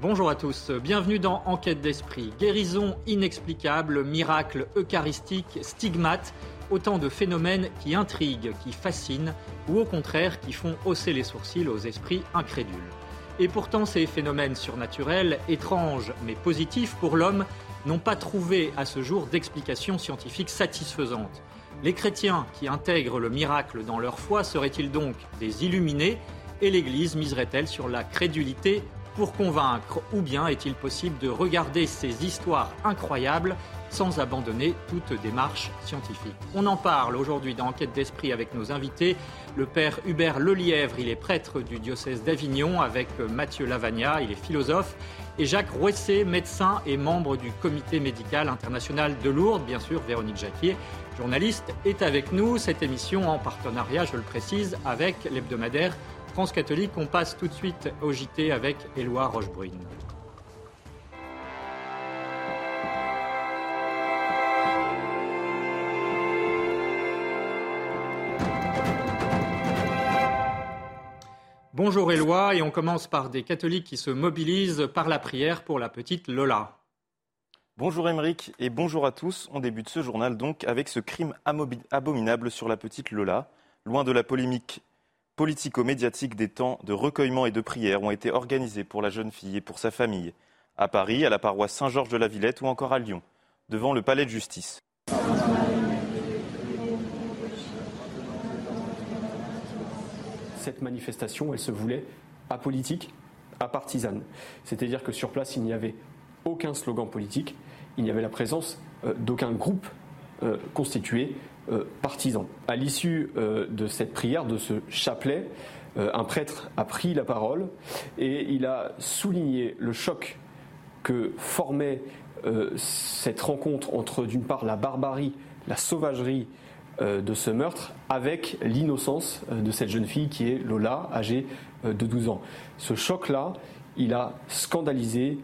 Bonjour à tous, bienvenue dans Enquête d'esprit. Guérison inexplicable, miracle eucharistique, stigmate, autant de phénomènes qui intriguent, qui fascinent, ou au contraire qui font hausser les sourcils aux esprits incrédules. Et pourtant, ces phénomènes surnaturels, étranges mais positifs pour l'homme, n'ont pas trouvé à ce jour d'explication scientifique satisfaisante. Les chrétiens qui intègrent le miracle dans leur foi seraient-ils donc des illuminés et l'Église miserait-elle sur la crédulité pour convaincre Ou bien est-il possible de regarder ces histoires incroyables sans abandonner toute démarche scientifique? On en parle aujourd'hui dans Enquête d'esprit avec nos invités. Le père Hubert Lelièvre, il est prêtre du diocèse d'Avignon avec Mathieu Lavagna, il est philosophe. Et Jacques Rouessé, médecin et membre du comité médical international de Lourdes, bien sûr, Véronique Jacquier, journaliste, est avec nous. Cette émission en partenariat, je le précise, avec l'hebdomadaire France catholique. On passe tout de suite au JT avec Éloi Rochebrune. Bonjour Éloi, et on commence par des catholiques qui se mobilisent par la prière pour la petite Lola. Bonjour Émeric et bonjour à tous. On débute ce journal donc avec ce crime abominable sur la petite Lola. Loin de la polémique politico-médiatiques des temps de recueillement et de prière ont été organisés pour la jeune fille et pour sa famille, à Paris, à la paroisse Saint-Georges de la Villette ou encore à Lyon, devant le palais de justice. Cette manifestation, elle se voulait apolitique, apartisane. C'est-à-dire que sur place, il n'y avait aucun slogan politique, il n'y avait la présence euh, d'aucun groupe euh, constitué partisans. À l'issue euh, de cette prière, de ce chapelet, euh, un prêtre a pris la parole et il a souligné le choc que formait cette rencontre entre, d'une part, la barbarie, la sauvagerie de ce meurtre avec l'innocence de cette jeune fille qui est Lola, âgée de 12 ans. Ce choc-là, il a scandalisé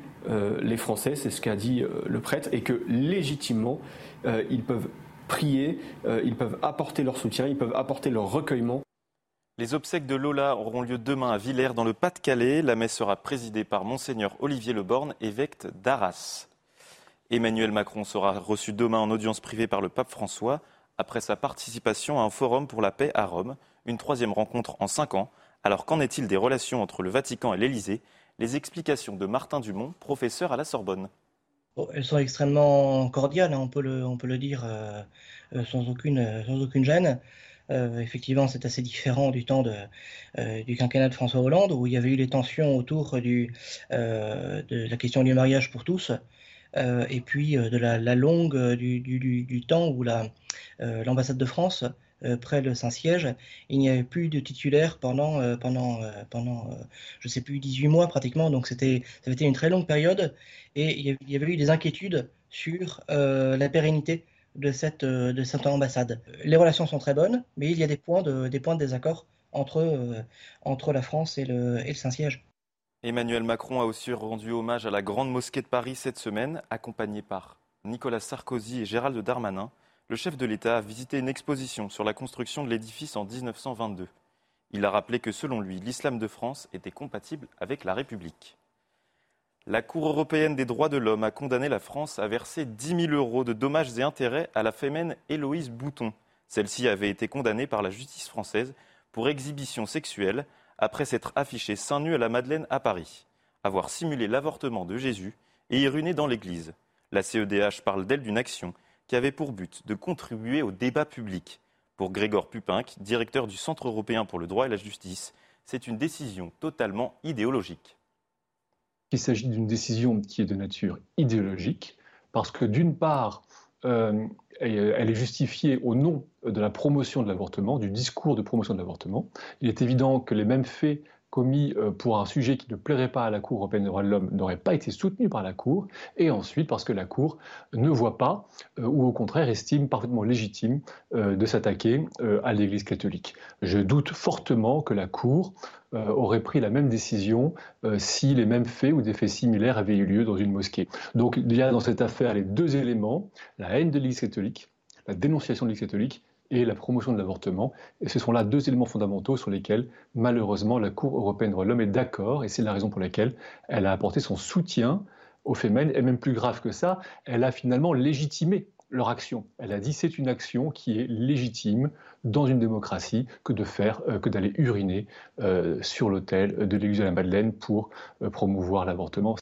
les Français, c'est ce qu'a dit le prêtre, et que légitimement, ils peuvent prier, euh, ils peuvent apporter leur soutien, ils peuvent apporter leur recueillement. Les obsèques de Lola auront lieu demain à Villers dans le Pas-de-Calais. La messe sera présidée par monseigneur Olivier Leborne, évêque d'Arras. Emmanuel Macron sera reçu demain en audience privée par le pape François après sa participation à un forum pour la paix à Rome, une troisième rencontre en cinq ans. Alors qu'en est-il des relations entre le Vatican et l'Élysée? Les explications de Martin Dumont, professeur à la Sorbonne elles sont extrêmement cordiales, hein, on, peut le, on peut le dire euh, euh, sans, aucune, euh, sans aucune gêne. effectivement, c'est assez différent du temps du quinquennat de François Hollande, où il y avait eu les tensions autour de la question du mariage pour tous, et puis de la, longue du, du, du, temps où l'ambassade de France près de Saint-Siège. Il n'y avait plus de titulaire pendant, euh, pendant, euh, pendant je ne sais plus, 18 mois pratiquement. Donc c'était, ça avait été une très longue période et il y avait eu des inquiétudes sur la pérennité de cette, de cette ambassade. Les relations sont très bonnes, mais il y a des points de, des points de désaccord entre, entre la France et le, et le Saint-Siège. Emmanuel Macron a aussi rendu hommage à la Grande Mosquée de Paris cette semaine, accompagné par Nicolas Sarkozy et Gérald Darmanin le chef de l'État a visité une exposition sur la construction de l'édifice en 1922. Il a rappelé que selon lui, l'islam de France était compatible avec la République. La Cour européenne des droits de l'homme a condamné la France à verser 10 000 euros de dommages et intérêts à la fémène Héloïse Bouton. Celle-ci avait été condamnée par la justice française pour exhibition sexuelle après s'être affichée seins nus à la Madeleine à Paris, avoir simulé l'avortement de Jésus et y dans l'église. La CEDH parle d'elle d'une action qui avait pour but de contribuer au débat public. Pour Grégor Pupinck, directeur du Centre européen pour le droit et la justice, c'est une décision totalement idéologique. Il s'agit d'une décision qui est de nature idéologique, parce que d'une part, euh, elle est justifiée au nom de la promotion de l'avortement, du discours de promotion de l'avortement. Il est évident que les mêmes faits commis euh, pour un sujet qui ne plairait pas à la Cour européenne des droits de l'homme n'aurait pas été soutenu par la Cour, et ensuite parce que la Cour ne voit pas, euh, ou au contraire estime parfaitement légitime euh, de s'attaquer à l'Église catholique. Je doute fortement que la Cour aurait pris la même décision si les mêmes faits ou des faits similaires avaient eu lieu dans une mosquée. Donc il y a dans cette affaire les deux éléments, la haine de l'Église catholique, la dénonciation de l'Église catholique, et la promotion de l'avortement. Et ce sont là deux éléments fondamentaux sur lesquels, malheureusement, la Cour européenne des droits de l'homme est d'accord, et c'est la raison pour laquelle elle a apporté son soutien aux femmes, et même plus grave que ça, elle a finalement légitimé leur action. Elle a dit c'est une action qui est légitime dans une démocratie que de faire, euh, que d'aller uriner euh, sur l'autel de l'église de la Madeleine pour euh, promouvoir l'avortement.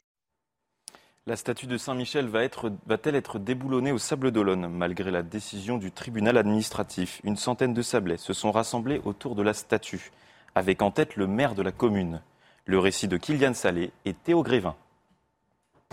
La statue de Saint-Michel va-t-elle être, déboulonnée au Sable d'Olonne Malgré la décision du tribunal administratif, une centaine de sablés se sont rassemblés autour de la statue, avec en tête le maire de la commune. Le récit de Kylian Salé et Théo Grévin.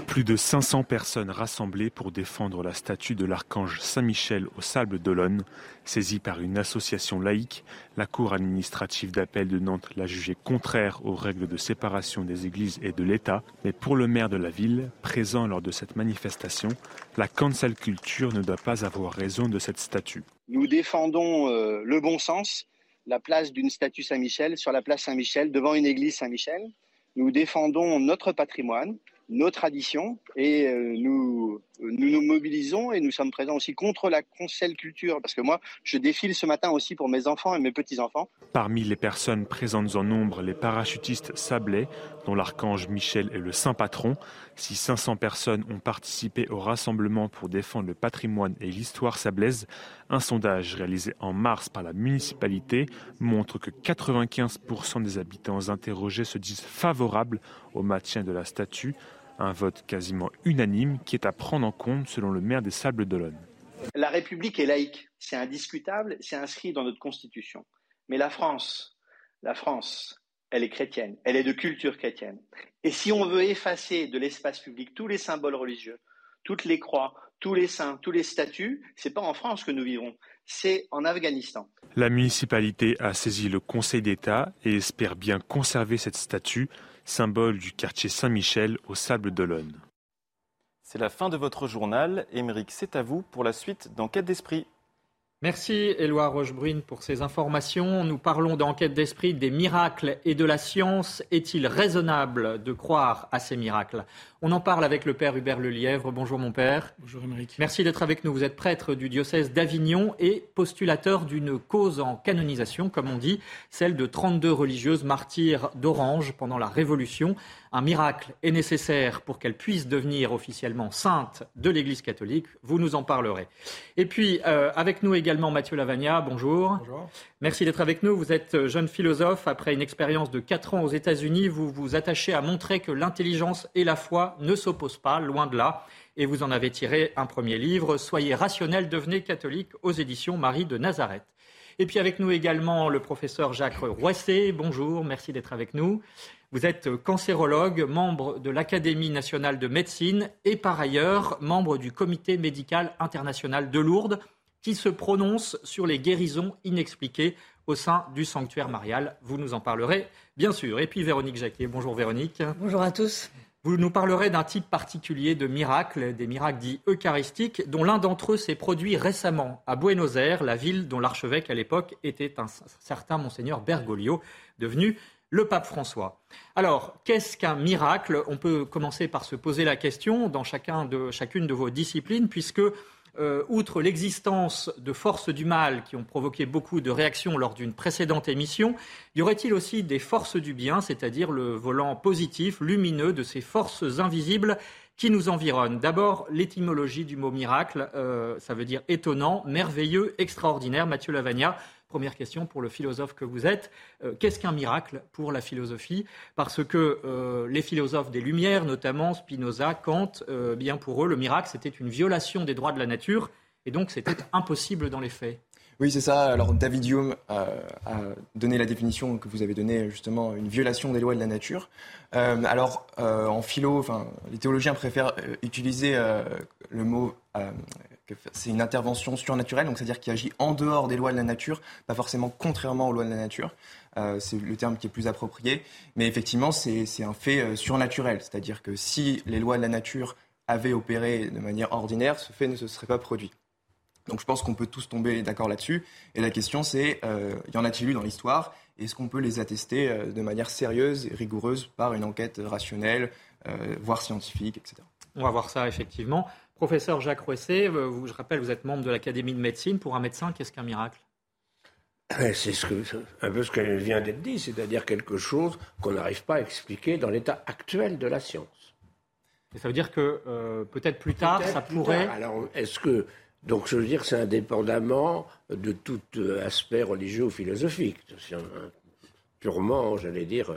Plus de 500 personnes rassemblées pour défendre la statue de l'archange Saint-Michel au Sable d'Olonne. Saisie par une association laïque, la Cour administrative d'appel de Nantes l'a jugée contraire aux règles de séparation des églises et de l'État. Mais pour le maire de la ville, présent lors de cette manifestation, la cancel culture ne doit pas avoir raison de cette statue. Nous défendons euh, le bon sens, la place d'une statue Saint-Michel sur la place Saint-Michel devant une église Saint-Michel. Nous défendons notre patrimoine nos traditions et euh, nous, nous mobilisons et nous sommes présents aussi contre la cancel culture parce que moi je défile ce matin aussi pour mes enfants et mes petits-enfants. Parmi les personnes présentes en nombre, les parachutistes sablés dont l'archange Michel est le saint patron. Si 500 personnes ont participé au rassemblement pour défendre le patrimoine et l'histoire sablaise, un sondage réalisé en mars par la municipalité montre que 95% des habitants interrogés se disent favorables au maintien de la statue un vote quasiment unanime qui est à prendre en compte selon le maire des Sables d'Olonne. La République est laïque, c'est indiscutable, c'est inscrit dans notre Constitution. Mais la France, la France, elle est chrétienne, elle est de culture chrétienne. Et si on veut effacer de l'espace public tous les symboles religieux, toutes les croix, tous les saints, tous les statues, c'est pas en France que nous vivons, c'est en Afghanistan. La municipalité a saisi le Conseil d'État et espère bien conserver cette statue symbole du quartier Saint-Michel au Sable d'Olonne. C'est la fin de votre journal. Émeric, c'est à vous pour la suite d'Enquête d'Esprit. Merci Éloi Rochebrune pour ces informations. Nous parlons d'enquête d'esprit des miracles et de la science. Est-il raisonnable de croire à ces miracles? On en parle avec le père Hubert Lelièvre. Bonjour mon père. Bonjour Émeric. Merci d'être avec nous. Vous êtes prêtre du diocèse d'Avignon et postulateur d'une cause en canonisation, comme on dit, celle de 32 religieuses martyrs d'Orange pendant la Révolution. Un miracle est nécessaire pour qu'elle puisse devenir officiellement sainte de l'Église catholique. Vous nous en parlerez. Et puis, euh, avec nous également Mathieu Lavagna. Bonjour. Bonjour. Merci d'être avec nous. Vous êtes jeune philosophe. Après une expérience de 4 ans aux États-Unis, vous vous attachez à montrer que l'intelligence et la foi ne s'opposent pas, loin de là. Et vous en avez tiré un premier livre, Soyez rationnel, devenez catholique, aux éditions Marie de Nazareth. Et puis avec nous également le professeur Jacques Roisset. Bonjour, merci d'être avec nous. Vous êtes cancérologue, membre de l'Académie nationale de médecine et par ailleurs membre du Comité médical international de Lourdes qui se prononce sur les guérisons inexpliquées au sein du sanctuaire marial. Vous nous en parlerez, bien sûr. Et puis Véronique Jacquet. Bonjour Véronique. Bonjour à tous. Vous nous parlerez d'un type particulier de miracles, des miracles dits eucharistiques, dont l'un d'entre eux s'est produit récemment à Buenos Aires, la ville dont l'archevêque à l'époque était un certain monseigneur Bergoglio, devenu le pape François. Alors, qu'est-ce qu'un miracle? On peut commencer par se poser la question dans chacun de, chacune de vos disciplines, puisque, euh, outre l'existence de forces du mal qui ont provoqué beaucoup de réactions lors d'une précédente émission, y aurait-il aussi des forces du bien, c'est-à-dire le volant positif, lumineux de ces forces invisibles qui nous environnent? D'abord, l'étymologie du mot miracle, euh, ça veut dire étonnant, merveilleux, extraordinaire. Mathieu Lavagna, Première question pour le philosophe que vous êtes. Euh, qu'est-ce qu'un miracle pour la philosophie? Parce que euh, les philosophes des Lumières, notamment Spinoza, Kant, euh, bien pour eux, le miracle, c'était une violation des droits de la nature, et donc c'était impossible dans les faits. Oui, c'est ça. Alors David Hume a donné la définition que vous avez donnée, justement, une violation des lois de la nature. alors, en philo, les théologiens préfèrent utiliser le mot c'est une intervention surnaturelle, donc c'est-à-dire qui agit en dehors des lois de la nature, pas forcément contrairement aux lois de la nature. Euh, c'est le terme qui est plus approprié. Mais effectivement, c'est un fait euh, surnaturel, c'est-à-dire que si les lois de la nature avaient opéré de manière ordinaire, ce fait ne se serait pas produit. Donc je pense qu'on peut tous tomber d'accord là-dessus. Et la question, c'est euh, y en a-t-il eu dans l'histoire? Est-ce qu'on peut les attester de manière sérieuse et rigoureuse par une enquête rationnelle, voire scientifique, etc. On va voir ça effectivement. Professeur Jacques Roesset, euh, je rappelle, vous êtes membre de l'Académie de médecine. Pour un médecin, qu'est-ce qu'un miracle? C'est ce un peu ce qui vient d'être dit, c'est-à-dire quelque chose qu'on n'arrive pas à expliquer dans l'état actuel de la science. Et ça veut dire que euh, peut-être plus tard, ça pourrait. Alors, est-ce que donc, je veux dire, c'est indépendamment de tout euh, aspect religieux ou philosophique. C'est purement, j'allais dire,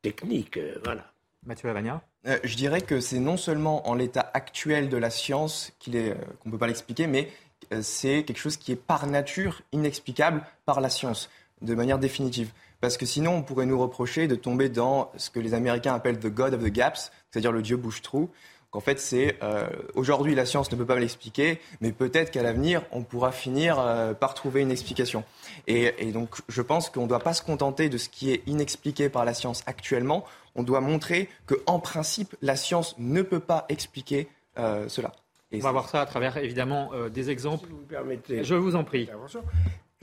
technique. voilà. Mathieu Lavagna euh, je dirais que c'est non seulement en l'état actuel de la science euh, qu'on ne peut pas l'expliquer, mais euh, c'est quelque chose qui est par nature inexplicable par la science, de manière définitive. Parce que sinon, on pourrait nous reprocher de tomber dans ce que les Américains appellent the God of the Gaps, c'est-à-dire le Dieu bouche-trou, qu'en fait, c'est euh, aujourd'hui la science ne peut pas l'expliquer, mais peut-être qu'à l'avenir, on pourra finir euh, par trouver une explication. Et, donc, je pense qu'on ne doit pas se contenter de ce qui est inexpliqué par la science actuellement. On doit montrer qu'en principe, la science ne peut pas expliquer euh, cela. on va voir ça à travers évidemment des exemples. Si vous permettez. Je vous en prie.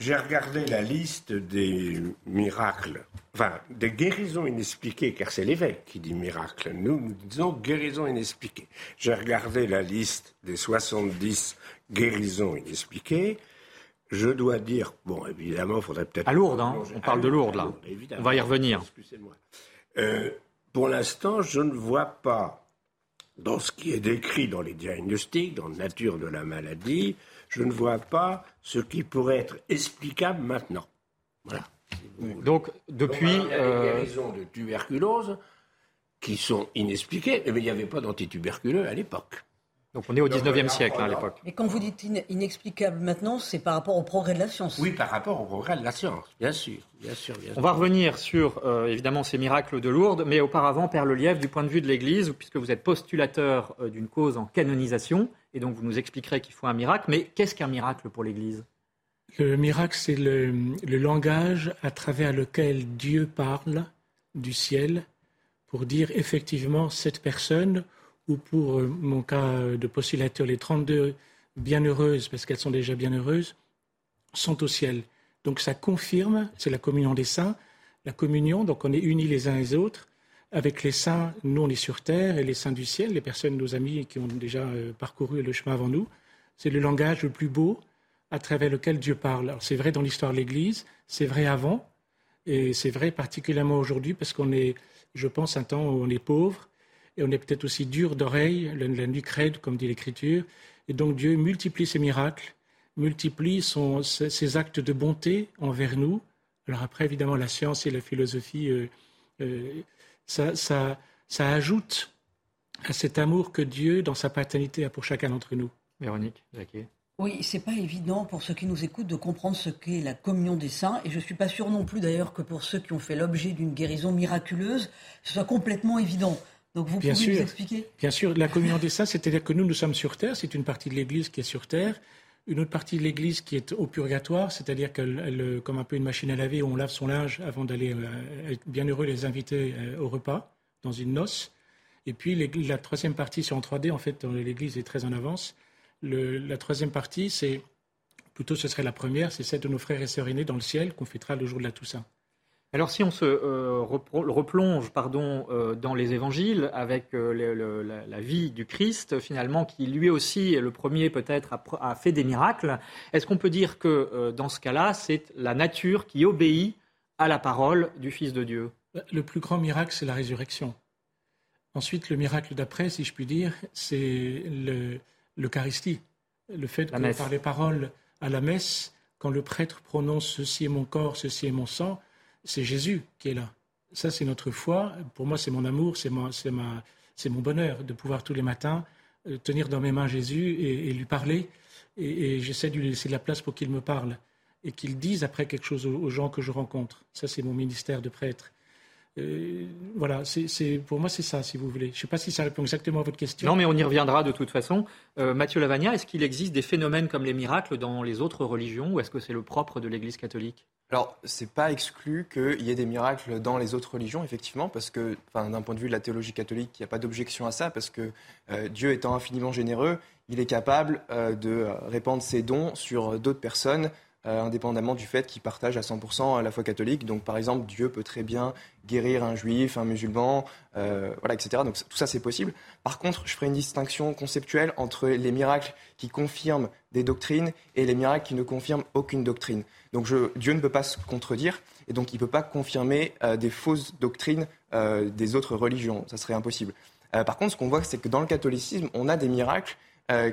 J'ai regardé la liste des miracles, enfin des guérisons inexpliquées, car c'est l'évêque qui dit miracle. Nous, nous disons guérisons inexpliquées. J'ai regardé la liste des 70 guérisons inexpliquées. Je dois dire, bon, évidemment, il faudrait peut-être. À Lourdes, hein on parle de Lourdes, là. on va y revenir. Excusez-moi. Euh, pour l'instant, je ne vois pas, dans ce qui est décrit dans les diagnostics, dans la nature de la maladie, je ne vois pas ce qui pourrait être explicable maintenant. Voilà. Donc, depuis. il y a des euh, guérisons de tuberculose qui sont inexpliquées, mais il n'y avait pas d'antituberculeux à l'époque. Donc on est au 19e siècle hein, à l'époque. Et quand vous dites inexplicable maintenant, c'est par rapport au progrès de la science Oui, par rapport au progrès de la science, bien sûr. Bien sûr, on va revenir sur euh, évidemment ces miracles de Lourdes, mais auparavant, Père Lelièvre, du point de vue de l'Église, puisque vous êtes postulateur euh, d'une cause en canonisation, et donc vous nous expliquerez qu'il faut un miracle, mais qu'est-ce qu'un miracle pour l'Église? Le miracle, c'est le, langage à travers lequel Dieu parle du ciel pour dire effectivement cette personne ou pour euh, mon cas de postulateur, les 32 bienheureuses, parce qu'elles sont déjà bienheureuses, sont au ciel. Donc ça confirme, c'est la communion des saints, la communion, donc on est unis les uns les autres. Avec les saints, nous on est sur terre, et les saints du ciel, les personnes, nos amis qui ont déjà euh, parcouru le chemin avant nous, c'est le langage le plus beau à travers lequel Dieu parle. c'est vrai dans l'histoire de l'Église, c'est vrai avant, et c'est vrai particulièrement aujourd'hui parce qu'on est, je pense, un temps où on est pauvre, et on est peut-être aussi dur d'oreille, la, crède, comme dit l'Écriture. Et donc Dieu multiplie ses miracles, multiplie ses, actes de bonté envers nous. Alors après, évidemment, la science et la philosophie, euh, euh, ça, ça, ça ajoute à cet amour que Dieu, dans sa paternité, a pour chacun d'entre nous. Véronique, Jacquet. Oui, c'est pas évident pour ceux qui nous écoutent de comprendre ce qu'est la communion des saints. Et je suis pas sûr non plus d'ailleurs que pour ceux qui ont fait l'objet d'une guérison miraculeuse, ce soit complètement évident. Donc vous bien pouvez sûr, nous expliquer? Bien sûr, la communion des saints, c'est-à-dire que nous, nous sommes sur terre, c'est une partie de l'Église qui est sur terre, une autre partie de l'Église qui est au purgatoire, c'est-à-dire qu'elle, comme un peu une machine à laver où on lave son linge avant d'aller euh, être bien heureux les inviter euh, au repas, dans une noce. Et puis la troisième partie, c'est en 3D, en fait, l'Église est très en avance. la troisième partie, c'est, plutôt ce serait la première, c'est celle de nos frères et sœurs aînés dans le ciel qu'on fêtera le jour de la Toussaint. Alors si on se euh, replonge pardon, euh, dans les évangiles avec euh, la, vie du Christ, finalement, qui lui aussi, le premier peut-être, a, fait des miracles, est-ce qu'on peut dire que dans ce cas-là, c'est la nature qui obéit à la parole du Fils de Dieu? Le plus grand miracle, c'est la résurrection. Ensuite, le miracle d'après, si je puis dire, c'est l'Eucharistie. Le, fait que par les paroles à la messe, quand le prêtre prononce ceci est mon corps, ceci est mon sang, c'est Jésus qui est là. Ça, c'est notre foi. Pour moi, c'est mon amour, c'est mon bonheur de pouvoir tous les matins euh, tenir dans mes mains Jésus et, lui parler. Et, j'essaie de lui laisser de la place pour qu'il me parle et qu'il dise après quelque chose aux, gens que je rencontre. Ça, c'est mon ministère de prêtre. Euh, voilà, c'est, pour moi, c'est ça, si vous voulez. Je ne sais pas si ça répond exactement à votre question. Non, mais on y reviendra de toute façon. Euh, Mathieu Lavagna, est-ce qu'il existe des phénomènes comme les miracles dans les autres religions ou est-ce que c'est le propre de l'Église catholique? Alors, c'est pas exclu qu'il y ait des miracles dans les autres religions, effectivement, parce que, d'un point de vue de la théologie catholique, il n'y a pas d'objection à ça, parce que euh, Dieu étant infiniment généreux, il est capable de répandre ses dons sur d'autres personnes euh, indépendamment du fait qu'ils partagent à 100% la foi catholique. Donc, par exemple, Dieu peut très bien guérir un juif, un musulman, euh, voilà, etc. Donc, tout ça, c'est possible. Par contre, je ferai une distinction conceptuelle entre les miracles qui confirment des doctrines et les miracles qui ne confirment aucune doctrine. Donc, Dieu ne peut pas se contredire et donc il ne peut pas confirmer euh, des fausses doctrines des autres religions. Ça serait impossible. par contre, ce qu'on voit, c'est que dans le catholicisme, on a des miracles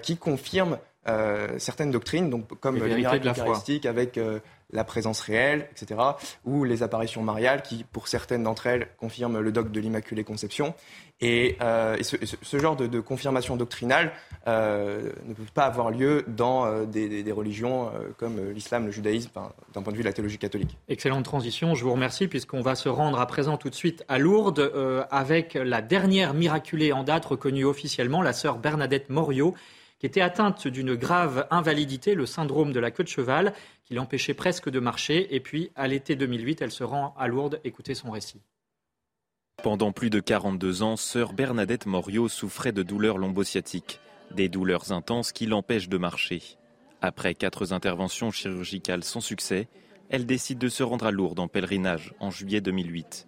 qui confirment euh, certaines doctrines, donc, comme les, miracles eucharistiques avec euh, la présence réelle, etc., ou les apparitions mariales qui, pour certaines d'entre elles, confirment le dogme de l'Immaculée Conception. Et, euh, ce, genre de, confirmation doctrinale ne peut pas avoir lieu dans des, religions comme l'islam, le judaïsme, d'un point de vue de la théologie catholique. Excellente transition, je vous remercie, puisqu'on va se rendre à présent tout de suite à Lourdes avec la dernière miraculée en date reconnue officiellement, la sœur Bernadette Morio qui était atteinte d'une grave invalidité, le syndrome de la queue de cheval, qui l'empêchait presque de marcher. Et puis, à l'été 2008, elle se rend à Lourdes. Écoutez son récit. Pendant plus de 42 ans, sœur Bernadette Morio souffrait de douleurs lombosciatiques, des douleurs intenses qui l'empêchent de marcher. Après quatre interventions chirurgicales sans succès, elle décide de se rendre à Lourdes en pèlerinage en juillet 2008.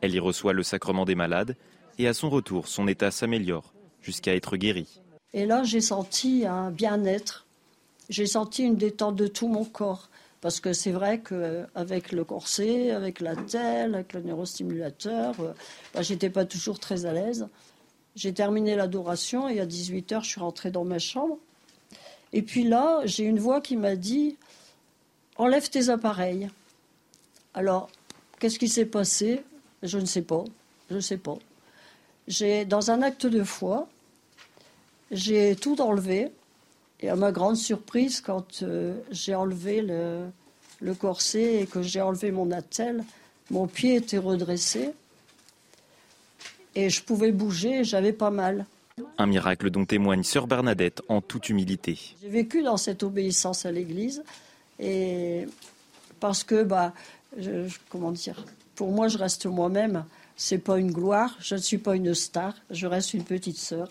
Elle y reçoit le sacrement des malades et à son retour, son état s'améliore jusqu'à être guérie. Et là, j'ai senti un bien-être. J'ai senti une détente de tout mon corps. Parce que c'est vrai qu'avec le corset, avec la telle, avec le neurostimulateur, euh, bah, j'étais pas toujours très à l'aise. J'ai terminé l'adoration et à 18h, je suis rentrée dans ma chambre. Et puis là, j'ai une voix qui m'a dit Enlève tes appareils. Alors, qu'est-ce qui s'est passé? Je ne sais pas. Je ne sais pas. J'ai, dans un acte de foi, j'ai tout enlevé. Et à ma grande surprise, quand euh, j'ai enlevé le, le, corset et que j'ai enlevé mon attelle, mon pied était redressé et je pouvais bouger, j'avais pas mal. Un miracle dont témoigne sœur Bernadette en toute humilité. J'ai vécu dans cette obéissance à l'Église et parce que bah comment dire, pour moi je reste moi-même. C'est pas une gloire, je ne suis pas une star, je reste une petite sœur.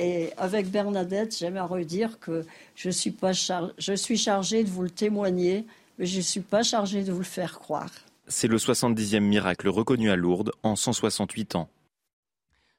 Et avec Bernadette, j'aime redire que je suis, pas je suis chargée de vous le témoigner, mais je ne suis pas chargée de vous le faire croire. C'est le 70e miracle reconnu à Lourdes en 168 ans.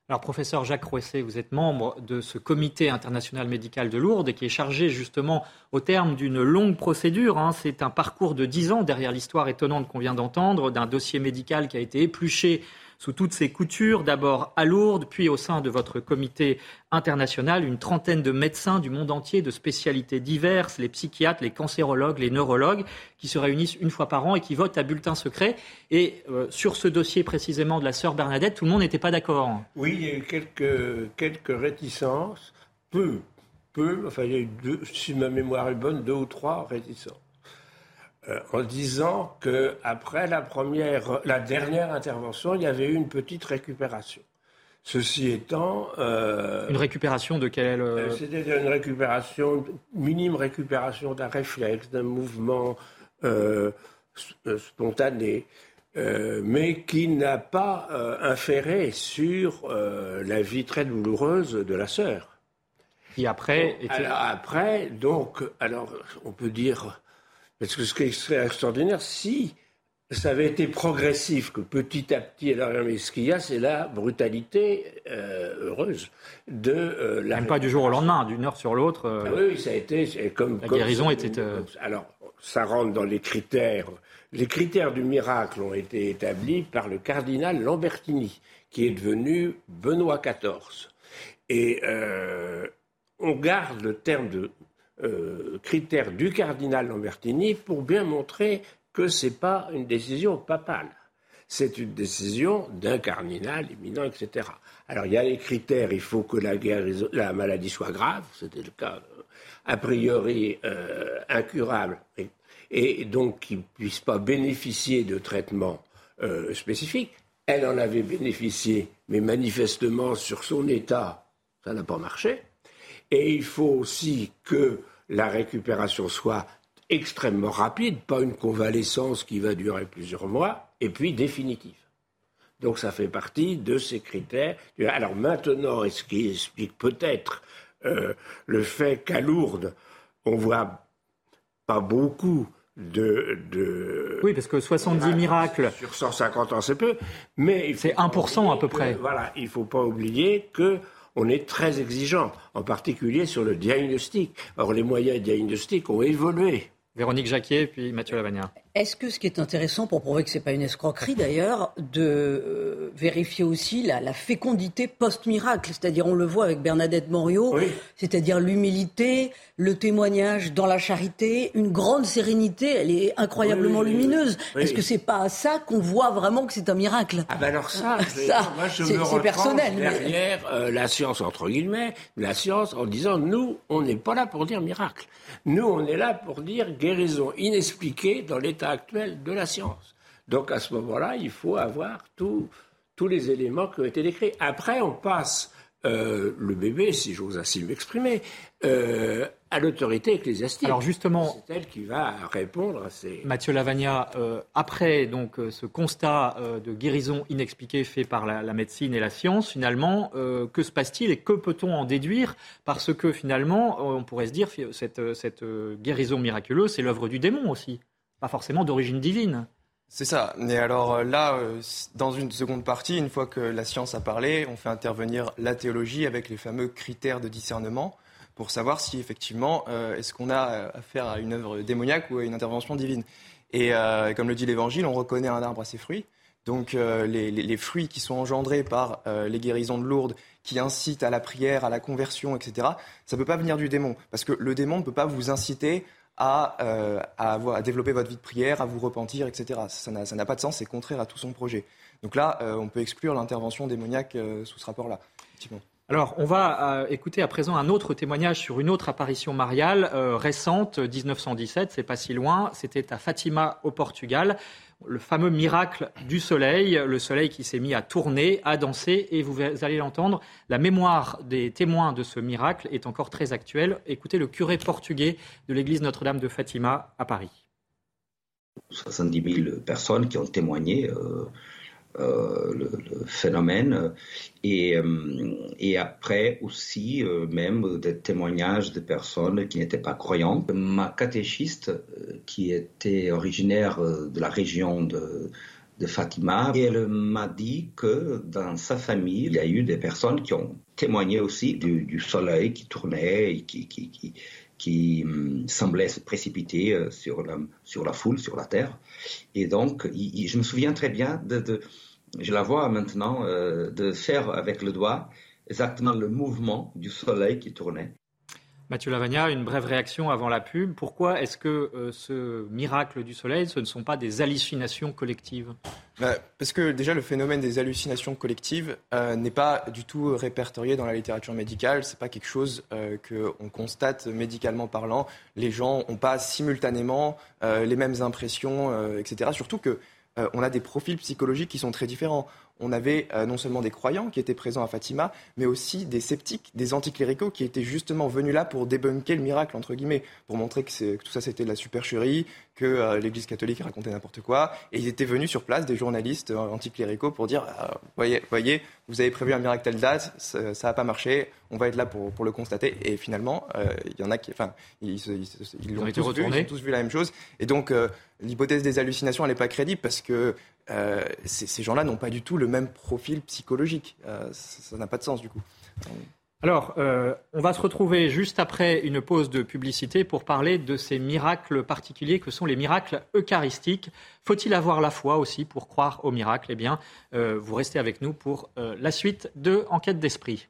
Alors, professeur Jacques Rouessé, vous êtes membre de ce comité international médical de Lourdes qui est chargé justement au terme d'une longue procédure. Hein. C'est un parcours de 10 ans derrière l'histoire étonnante qu'on vient d'entendre, d'un dossier médical qui a été épluché sous toutes ses coutures, d'abord à Lourdes, puis au sein de votre comité international, une trentaine de médecins du monde entier, de spécialités diverses, les psychiatres, les cancérologues, les neurologues, qui se réunissent une fois par an et qui votent à bulletin secret. Et euh, sur ce dossier précisément de la sœur Bernadette, tout le monde n'était pas d'accord. Oui, il y a eu quelques, quelques réticences, peu, peu, enfin il y a eu, si ma mémoire est bonne, deux ou trois réticences. Euh, en disant que après la première, la dernière intervention, il y avait eu une petite récupération. Ceci étant, euh, une récupération de quelle euh, C'était une récupération, minime récupération d'un réflexe, d'un mouvement spontané, mais qui n'a pas inféré sur la vie très douloureuse de la sœur. Qui après, après, donc, alors on peut dire parce que ce qui serait extraordinaire, si ça avait été progressif, que petit à petit, alors, mais ce qu'il y a, c'est la brutalité euh, heureuse de euh, la. Même pas du jour au lendemain, d'une heure sur l'autre. Euh, ah oui, ça a été comme. La guérison était. Alors, ça rentre dans les critères. Les critères du miracle ont été établis par le cardinal Lambertini, qui est devenu Benoît XIV. Et on garde le terme de euh, critères du cardinal Lambertini pour bien montrer que ce n'est pas une décision papale. C'est une décision d'un cardinal éminent, etc. Alors il y a les critères, il faut que la, la maladie soit grave, c'était le cas euh, a priori euh, incurable, et, donc qu'il ne puisse pas bénéficier de traitement euh, spécifique. Elle en avait bénéficié, mais manifestement sur son état, ça n'a pas marché. Et il faut aussi que la récupération soit extrêmement rapide, pas une convalescence qui va durer plusieurs mois, et puis définitive. Donc ça fait partie de ces critères. Alors maintenant, est-ce qui explique peut-être euh, le fait qu'à Lourdes, on voit pas beaucoup de, de, Oui, parce que 70 miracles. Sur 150 ans, c'est peu. Mais c'est 1% à peu près. voilà, il ne faut pas oublier que on est très exigeant, en particulier sur le diagnostic. Or, les moyens diagnostiques ont évolué. Véronique Jacquier, puis Mathieu Lavagna. Est-ce que ce qui est intéressant, pour prouver que ce n'est pas une escroquerie d'ailleurs, de euh, vérifier aussi la, fécondité post-miracle? C'est-à-dire, on le voit avec Bernadette Morio, c'est-à-dire l'humilité, le témoignage dans la charité, une grande sérénité, elle est incroyablement lumineuse. Est-ce que c'est pas à ça qu'on voit vraiment que c'est un miracle? Ah ben alors ça, moi je me personnel, derrière euh, la science, entre guillemets, la science en disant, nous, on n'est pas là pour dire miracle. Nous, on est là pour dire guérison inexpliquée dans l'état actuel de la science. Donc à ce moment-là, il faut avoir tous les éléments qui ont été décrits. Après, on passe euh, le bébé, si j'ose ainsi m'exprimer, euh, à l'autorité ecclésiastique. Alors justement, c'est elle qui va répondre à ces. Mathieu Lavagna, euh, après donc ce constat de guérison inexpliquée fait par la, la, médecine et la science, finalement, que se passe-t-il et que peut-on en déduire? Parce que finalement, on pourrait se dire cette, cette guérison miraculeuse, c'est l'œuvre du démon aussi pas forcément d'origine divine. C'est ça. Mais alors euh, là, euh, dans une seconde partie, une fois que la science a parlé, on fait intervenir la théologie avec les fameux critères de discernement pour savoir si effectivement euh, est-ce qu'on a affaire à une œuvre démoniaque ou à une intervention divine. Et comme le dit l'Évangile, on reconnaît un arbre à ses fruits. Donc les, les, fruits qui sont engendrés par les guérisons de Lourdes, qui incitent à la prière, à la conversion, etc., ça ne peut pas venir du démon. Parce que le démon ne peut pas vous inciter euh, à, avoir, à, développer votre vie de prière, à vous repentir, etc. Ça n'a pas de sens, c'est contraire à tout son projet. Donc là, euh, on peut exclure l'intervention démoniaque euh, sous ce rapport-là. Alors, on va écouter à présent un autre témoignage sur une autre apparition mariale récente, 1917, c'est pas si loin. C'était à Fatima, au Portugal le fameux miracle du soleil, le soleil qui s'est mis à tourner, à danser, et vous allez l'entendre, la mémoire des témoins de ce miracle est encore très actuelle. Écoutez le curé portugais de l'église Notre-Dame de Fatima à Paris. 70 000 personnes qui ont témoigné euh, euh, le, phénomène et, euh, et après aussi euh, même des témoignages de personnes qui n'étaient pas croyantes. Ma catéchiste, qui était originaire de la région de, de Fatima, elle m'a dit que dans sa famille, il y a eu des personnes qui ont témoigné aussi du, soleil qui tournait et qui, qui hum, semblait se précipiter sur la, sur la foule, sur la terre. Et donc, je me souviens très bien de, je la vois maintenant, euh, de faire avec le doigt exactement le mouvement du soleil qui tournait. Mathieu Lavagna, une brève réaction avant la pub. Pourquoi est-ce que euh, ce miracle du soleil, ce ne sont pas des hallucinations collectives? Bah, Parce que déjà, le phénomène des hallucinations collectives euh, n'est pas du tout répertorié dans la littérature médicale. Ce n'est pas quelque chose euh, qu'on constate médicalement parlant. Les gens n'ont pas simultanément les mêmes impressions, etc. Surtout que on a des profils psychologiques qui sont très différents on avait euh, non seulement des croyants qui étaient présents à Fatima, mais aussi des sceptiques, des anticléricaux qui étaient justement venus là pour débunker le miracle, entre guillemets, pour montrer que, tout ça c'était de la supercherie, que euh, l'Église catholique racontait n'importe quoi. Et ils étaient venus sur place, des journalistes euh, anticléricaux, pour dire voyez, voyez, vous avez prévu un miracle telle date, ça n'a pas marché, on va être là pour, le constater. Et finalement, il y en a qui. Enfin, ils, ils, ont tous vu, ils ont tous vu la même chose. Et donc, l'hypothèse des hallucinations, elle n'est pas crédible parce que euh, ces, gens-là n'ont pas du tout le même profil psychologique. Euh, ça n'a pas de sens du coup. Alors, euh, on va se retrouver juste après une pause de publicité pour parler de ces miracles particuliers que sont les miracles eucharistiques. Faut-il avoir la foi aussi pour croire aux miracles? Eh bien, vous restez avec nous pour la suite de Enquête d'esprit.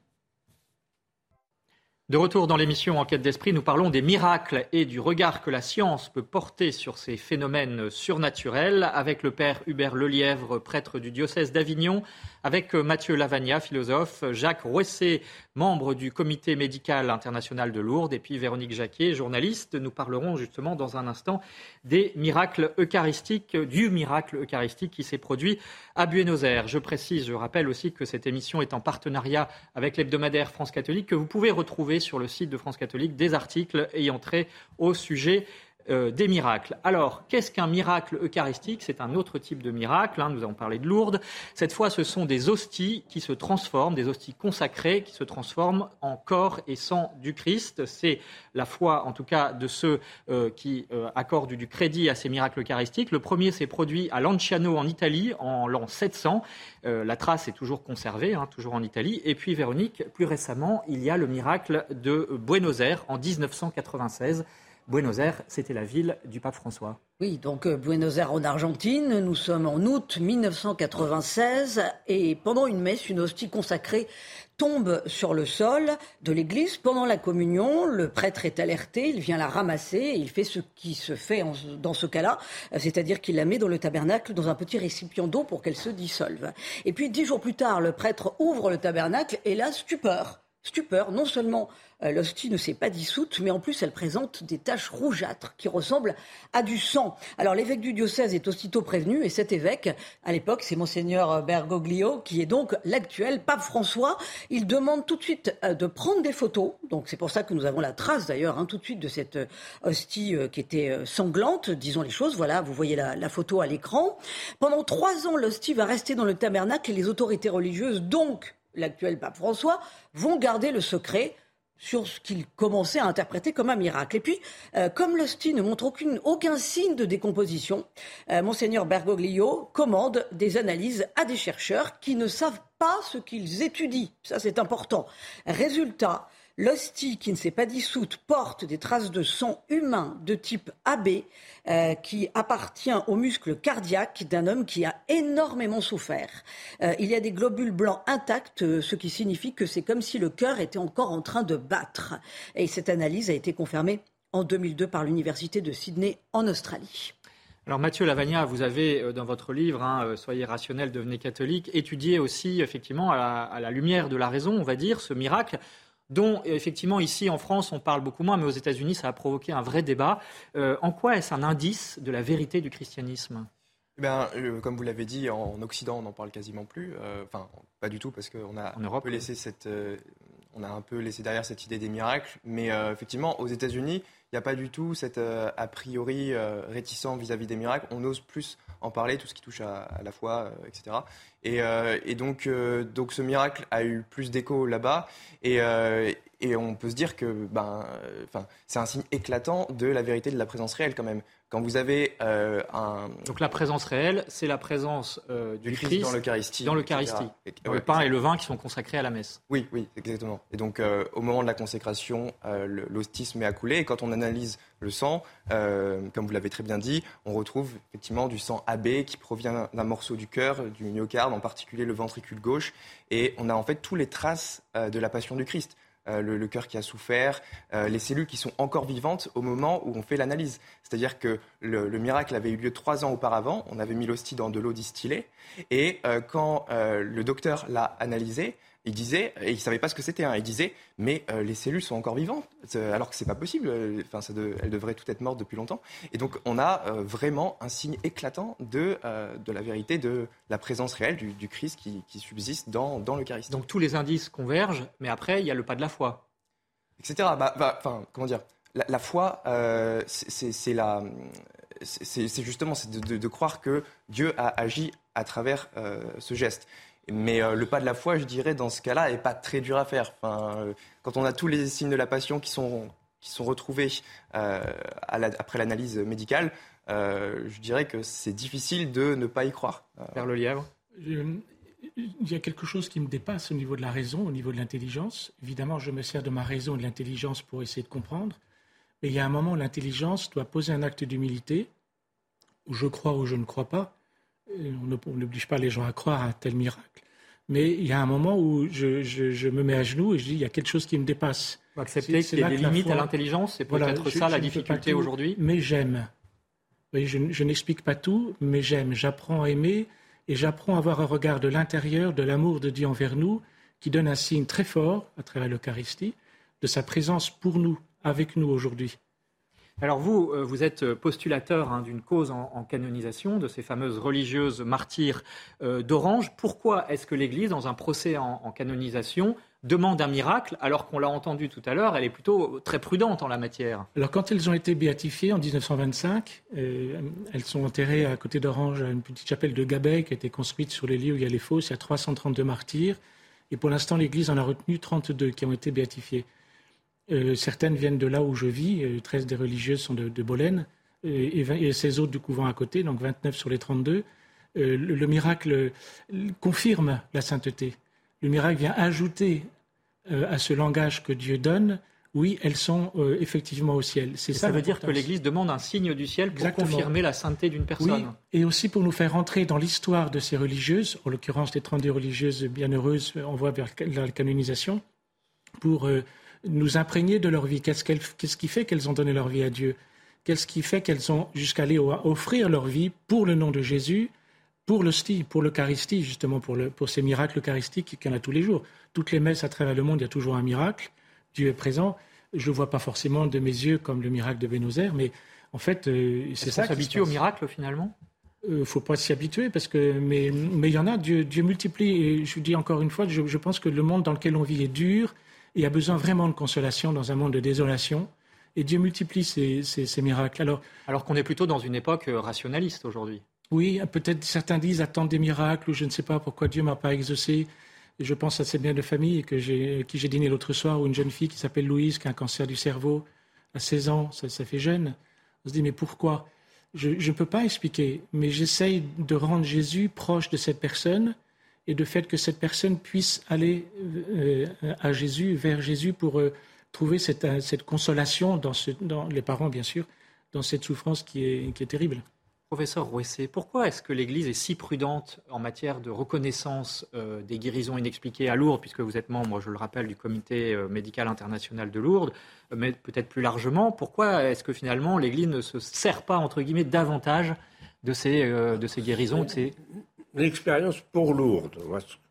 De retour dans l'émission Enquête d'esprit, nous parlons des miracles et du regard que la science peut porter sur ces phénomènes surnaturels avec le père Hubert Lelièvre, prêtre du diocèse d'Avignon, avec Mathieu Lavagna, philosophe, Jacques Rouessé, membre du comité médical international de Lourdes, et puis Véronique Jacquet, journaliste. Nous parlerons justement dans un instant des miracles eucharistiques, du miracle eucharistique qui s'est produit à Buenos Aires. Je précise, je rappelle aussi que cette émission est en partenariat avec l'hebdomadaire France catholique que vous pouvez retrouver sur le site de France catholique des articles ayant trait au sujet euh, des miracles. Alors, qu'est-ce qu'un miracle eucharistique? C'est un autre type de miracle. Hein, nous avons parlé de Lourdes. Cette fois, ce sont des hosties qui se transforment, des hosties consacrées qui se transforment en corps et sang du Christ. C'est la foi, en tout cas, de ceux euh, qui euh, accordent du crédit à ces miracles eucharistiques. Le premier s'est produit à Lanciano, en Italie, en l'an 700. la trace est toujours conservée, hein, toujours en Italie. Et puis, Véronique, plus récemment, il y a le miracle de Buenos Aires en 1996. Buenos Aires, c'était la ville du pape François. Oui, donc euh, Buenos Aires en Argentine, nous sommes en août 1996 et pendant une messe, une hostie consacrée tombe sur le sol de l'église pendant la communion. Le prêtre est alerté, il vient la ramasser et il fait ce qui se fait dans ce cas-là, c'est-à-dire qu'il la met dans le tabernacle dans un petit récipient d'eau pour qu'elle se dissolve. Et puis dix jours plus tard, le prêtre ouvre le tabernacle et là, stupeur. Stupeur, non seulement euh, l'hostie ne s'est pas dissoute, mais en plus elle présente des taches rougeâtres qui ressemblent à du sang. Alors l'évêque du diocèse est aussitôt prévenu et cet évêque, à l'époque, c'est monseigneur Bergoglio, qui est donc l'actuel pape François. Il demande tout de suite euh, de prendre des photos. Donc c'est pour ça que nous avons la trace d'ailleurs hein, tout de suite de cette euh, hostie qui était sanglante, disons les choses. Voilà, vous voyez la, la photo à l'écran. Pendant trois ans, l'hostie va rester dans le tabernacle et les autorités religieuses, donc l'actuel pape François, vont garder le secret sur ce qu'il commençait à interpréter comme un miracle. Et puis, euh, comme l'hostie ne montre aucun signe de décomposition, euh, monseigneur Bergoglio commande des analyses à des chercheurs qui ne savent pas ce qu'ils étudient. Ça, c'est important. Résultat, L'hostie qui ne s'est pas dissoute porte des traces de sang humain de type AB euh, qui appartient au muscle cardiaque d'un homme qui a énormément souffert. Euh, il y a des globules blancs intacts, euh, ce qui signifie que c'est comme si le cœur était encore en train de battre. Et cette analyse a été confirmée en 2002 par l'Université de Sydney en Australie. Alors Mathieu Lavagna, vous avez dans votre livre hein, Soyez rationnel, devenez catholique, étudié aussi effectivement à la, lumière de la raison, on va dire, ce miracle dont effectivement ici en France on parle beaucoup moins, mais aux États-Unis ça a provoqué un vrai débat. Euh, en quoi est-ce un indice de la vérité du christianisme? Eh bien, euh, comme vous l'avez dit, en Occident, on n'en parle quasiment plus. Euh, enfin, pas du tout, parce qu'on a, un peu laissé cette, on a un peu laissé derrière cette idée des miracles. Mais effectivement, aux États-Unis, il n'y a pas du tout cette a priori réticent vis-à-vis des miracles. On ose plus en parler, tout ce qui touche à, la foi, etc. Euh, et, donc, euh, donc ce miracle a eu plus d'écho là-bas. Et, euh, et, on peut se dire que ben, c'est un signe éclatant de la vérité de la présence réelle quand même. Quand vous avez euh, un... Donc la présence réelle, c'est la présence euh, du, Christ, dans l'Eucharistie. Dans l'Eucharistie. le pain et le vin qui sont consacrés à la messe. Oui, oui, exactement. Et donc euh, au moment de la consécration, l'hostie se met à couler. Et quand on analyse le sang, comme vous l'avez très bien dit, on retrouve effectivement du sang AB qui provient d'un morceau du cœur, du myocarde, en particulier le ventricule gauche. Et on a en fait toutes les traces de la passion du Christ. Euh, le, cœur qui a souffert, euh, les cellules qui sont encore vivantes au moment où on fait l'analyse. C'est-à-dire que le, miracle avait eu lieu trois ans auparavant, on avait mis l'hostie dans de l'eau distillée, et euh, quand le docteur l'a analysé, il disait, et il savait pas ce que c'était, hein, il disait, mais euh, les cellules sont encore vivantes, euh, alors que c'est pas possible, euh, enfin, ça elles devraient toutes être mortes depuis longtemps. Et donc, on a vraiment un signe éclatant de, de la vérité, de la présence réelle du, Christ qui, subsiste dans, dans l'Eucharistie. Donc, tous les indices convergent, mais après, il y a le pas de la foi. Etc. Bah, bah, enfin, comment dire? La, foi, c'est la. C'est justement de, de, croire que Dieu a agi à travers ce geste. Mais euh, le pas de la foi, je dirais, dans ce cas-là, n'est pas très dur à faire. Enfin, euh, quand on a tous les signes de la passion qui sont, qui sont retrouvés euh, après l'analyse médicale, je dirais que c'est difficile de ne pas y croire. Vers le lièvre Il y a quelque chose qui me dépasse au niveau de la raison, au niveau de l'intelligence. Évidemment, je me sers de ma raison et de l'intelligence pour essayer de comprendre. Mais il y a un moment où l'intelligence doit poser un acte d'humilité, où je crois ou je ne crois pas. On n'oblige pas les gens à croire à un tel miracle. Mais il y a un moment où je, me mets à genoux et je dis, il y a quelque chose qui me dépasse. accepter qu'il y a des limites à l'intelligence, c'est peut-être ça la difficulté aujourd'hui? Mais j'aime. Je n'explique pas tout, mais j'aime. J'apprends à aimer et j'apprends à avoir un regard de l'intérieur, de l'amour de Dieu envers nous, qui donne un signe très fort, à travers l'Eucharistie, de sa présence pour nous, avec nous aujourd'hui. Alors vous, euh, vous êtes postulateur hein, d'une cause en, canonisation, de ces fameuses religieuses martyrs euh, d'Orange. Pourquoi est-ce que l'Église, dans un procès en, canonisation, demande un miracle, alors qu'on l'a entendu tout à l'heure, elle est plutôt très prudente en la matière? Alors quand elles ont été béatifiées en 1925, euh, elles sont enterrées à côté d'Orange, à une petite chapelle de Gabet qui a été construite sur les lieux où il y a les fosses. Il y a 332 martyrs. Et pour l'instant, l'Église en a retenu 32 qui ont été béatifiés. Euh, certaines viennent de là où je vis, 13 euh, des religieuses sont de, de Bolène, euh, et, 16 autres du couvent à côté, donc 29 sur les 32. Le, miracle confirme la sainteté. Le miracle vient ajouter à ce langage que Dieu donne oui, elles sont effectivement au ciel. C'est ça, ça veut dire que l'Église demande un signe du ciel pour confirmer la sainteté d'une personne. Oui, et aussi pour nous faire entrer dans l'histoire de ces religieuses, en l'occurrence les 32 religieuses bienheureuses, on voit vers la canonisation, pour nous imprégner de leur vie. Qu'est-ce, qui fait qu'elles ont donné leur vie à Dieu? Qu'est-ce qui fait qu'elles ont jusqu'à aller offrir leur vie pour le nom de Jésus, pour l'hostie, pour l'Eucharistie, justement, pour, pour ces miracles eucharistiques qu'il y en a tous les jours? Toutes les messes à travers le monde, il y a toujours un miracle. Dieu est présent. Je ne vois pas forcément de mes yeux comme le miracle de Bénozer, mais en fait, euh, c'est ça. s'habitue au miracle finalement? Il euh, ne faut pas s'y habituer parce que mais mais il y en a Dieu, Dieu multiplie et je vous dis encore une fois je, je, pense que le monde dans lequel on vit est dur et a besoin vraiment de consolation dans un monde de désolation. Et Dieu multiplie ces, miracles. Alors, Alors qu'on est plutôt dans une époque euh, rationaliste aujourd'hui. Oui, peut-être certains disent attendre des miracles ou je ne sais pas pourquoi Dieu m'a pas exaucé. Et je pense à ces biens de famille que j'ai, qui j'ai dîné l'autre soir, où une jeune fille qui s'appelle Louise, qui a un cancer du cerveau à 16 ans, ça, ça fait jeune. On se dit mais pourquoi? Je ne peux pas expliquer, mais j'essaye de rendre Jésus proche de cette personne et de fait que cette personne puisse aller euh, à Jésus, vers Jésus, pour euh, trouver cette, euh, cette consolation dans, les parents, bien sûr, dans cette souffrance qui est, terrible. Professeur Rouessé, pourquoi est-ce que l'Église est si prudente en matière de reconnaissance des guérisons inexpliquées à Lourdes, puisque vous êtes membre, je le rappelle, du Comité médical international de Lourdes, mais peut-être plus largement, pourquoi est-ce que finalement l'Église ne se sert pas, entre guillemets, davantage de ces, de ces guérisons, L'expérience pour Lourdes,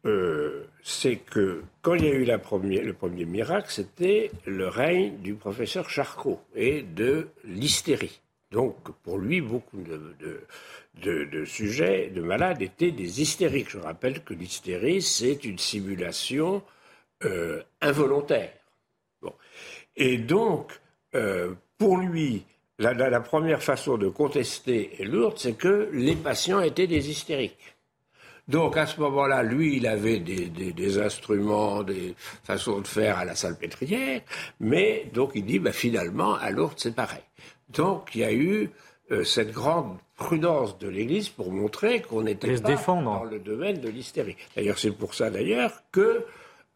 euh, c'est que quand il y a eu le premier miracle, c'était le règne du professeur Charcot et de l'hystérie. Donc, pour lui, beaucoup de, sujets, de malades étaient des hystériques. Je rappelle que l'hystérie, c'est une simulation euh, involontaire. Et donc, euh, pour lui, la, la, première façon de contester Lourdes, c'est que les patients étaient des hystériques. Donc à ce moment-là, lui, il avait des, instruments, des façons de faire à la salpêtrière, mais donc il dit, bah, finalement, à Lourdes, c'est pareil. Donc il y a eu euh, cette grande prudence de l'Église pour montrer qu'on n'était pas dans le domaine de l'hystérie. D'ailleurs, c'est pour ça d'ailleurs que,